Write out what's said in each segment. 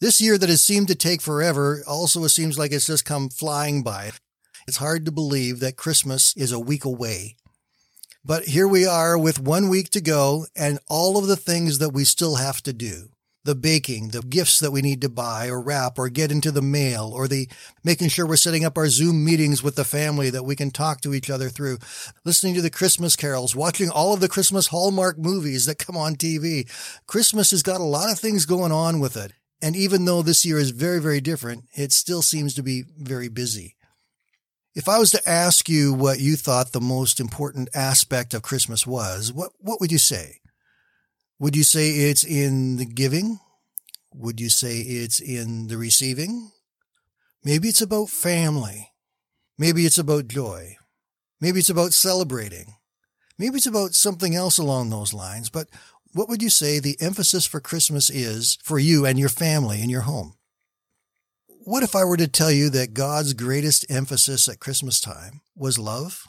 This year that has seemed to take forever also seems like it's just come flying by. It's hard to believe that Christmas is a week away. But here we are with one week to go and all of the things that we still have to do the baking, the gifts that we need to buy or wrap or get into the mail, or the making sure we're setting up our Zoom meetings with the family that we can talk to each other through, listening to the Christmas carols, watching all of the Christmas Hallmark movies that come on TV. Christmas has got a lot of things going on with it. And even though this year is very, very different, it still seems to be very busy. If I was to ask you what you thought the most important aspect of Christmas was, what, what would you say? Would you say it's in the giving? Would you say it's in the receiving? Maybe it's about family. Maybe it's about joy. Maybe it's about celebrating. Maybe it's about something else along those lines. But what would you say the emphasis for Christmas is for you and your family in your home? What if I were to tell you that God's greatest emphasis at Christmas time was love?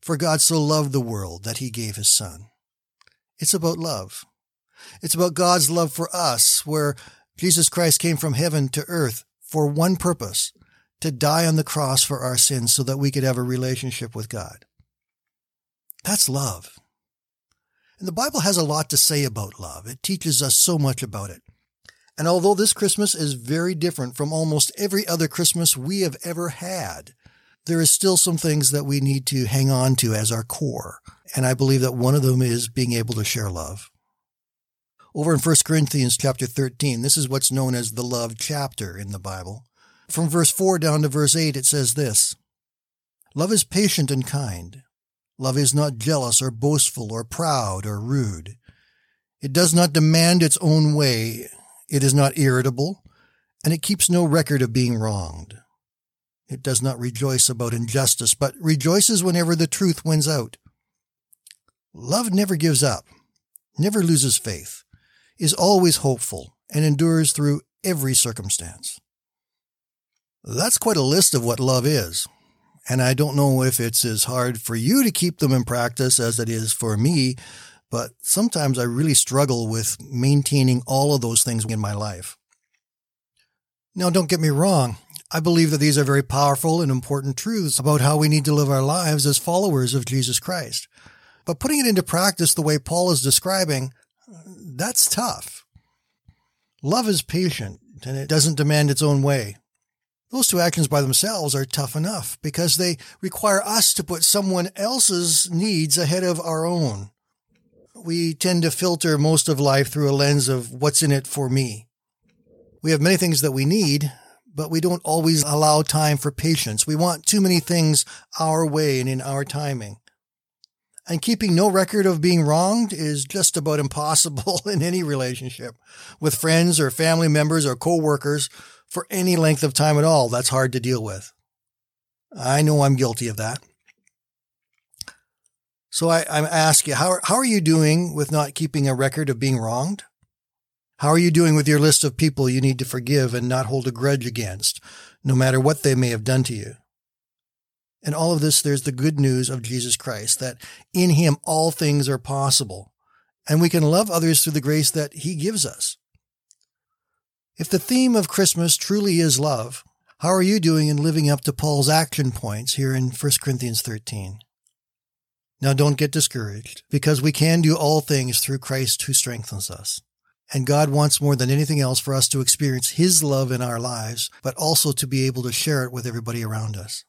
For God so loved the world that he gave his son. It's about love. It's about God's love for us, where Jesus Christ came from heaven to earth for one purpose to die on the cross for our sins so that we could have a relationship with God. That's love. And the Bible has a lot to say about love. It teaches us so much about it. And although this Christmas is very different from almost every other Christmas we have ever had, there is still some things that we need to hang on to as our core. And I believe that one of them is being able to share love. Over in 1 Corinthians chapter 13, this is what's known as the love chapter in the Bible. From verse 4 down to verse 8, it says this Love is patient and kind. Love is not jealous or boastful or proud or rude. It does not demand its own way. It is not irritable, and it keeps no record of being wronged. It does not rejoice about injustice, but rejoices whenever the truth wins out. Love never gives up, never loses faith, is always hopeful, and endures through every circumstance. That's quite a list of what love is. And I don't know if it's as hard for you to keep them in practice as it is for me, but sometimes I really struggle with maintaining all of those things in my life. Now, don't get me wrong. I believe that these are very powerful and important truths about how we need to live our lives as followers of Jesus Christ. But putting it into practice the way Paul is describing, that's tough. Love is patient and it doesn't demand its own way. Those two actions by themselves are tough enough because they require us to put someone else's needs ahead of our own. We tend to filter most of life through a lens of what's in it for me. We have many things that we need, but we don't always allow time for patience. We want too many things our way and in our timing. And keeping no record of being wronged is just about impossible in any relationship with friends or family members or coworkers for any length of time at all. That's hard to deal with. I know I'm guilty of that. So I, I ask you, how, how are you doing with not keeping a record of being wronged? How are you doing with your list of people you need to forgive and not hold a grudge against, no matter what they may have done to you? In all of this, there's the good news of Jesus Christ that in him all things are possible, and we can love others through the grace that he gives us. If the theme of Christmas truly is love, how are you doing in living up to Paul's action points here in 1 Corinthians 13? Now don't get discouraged because we can do all things through Christ who strengthens us. And God wants more than anything else for us to experience His love in our lives, but also to be able to share it with everybody around us.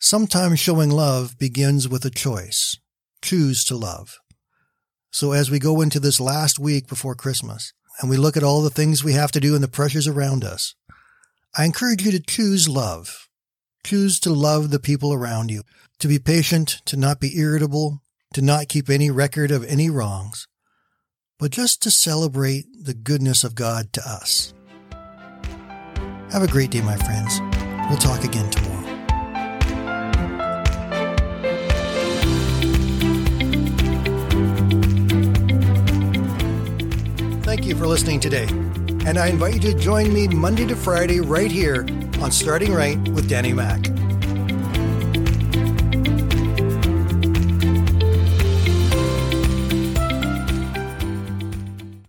Sometimes showing love begins with a choice. Choose to love. So as we go into this last week before Christmas and we look at all the things we have to do and the pressures around us, I encourage you to choose love. Choose to love the people around you, to be patient, to not be irritable, to not keep any record of any wrongs, but just to celebrate the goodness of God to us. Have a great day, my friends. We'll talk again tomorrow. You for listening today. And I invite you to join me Monday to Friday right here on Starting Right with Danny Mack.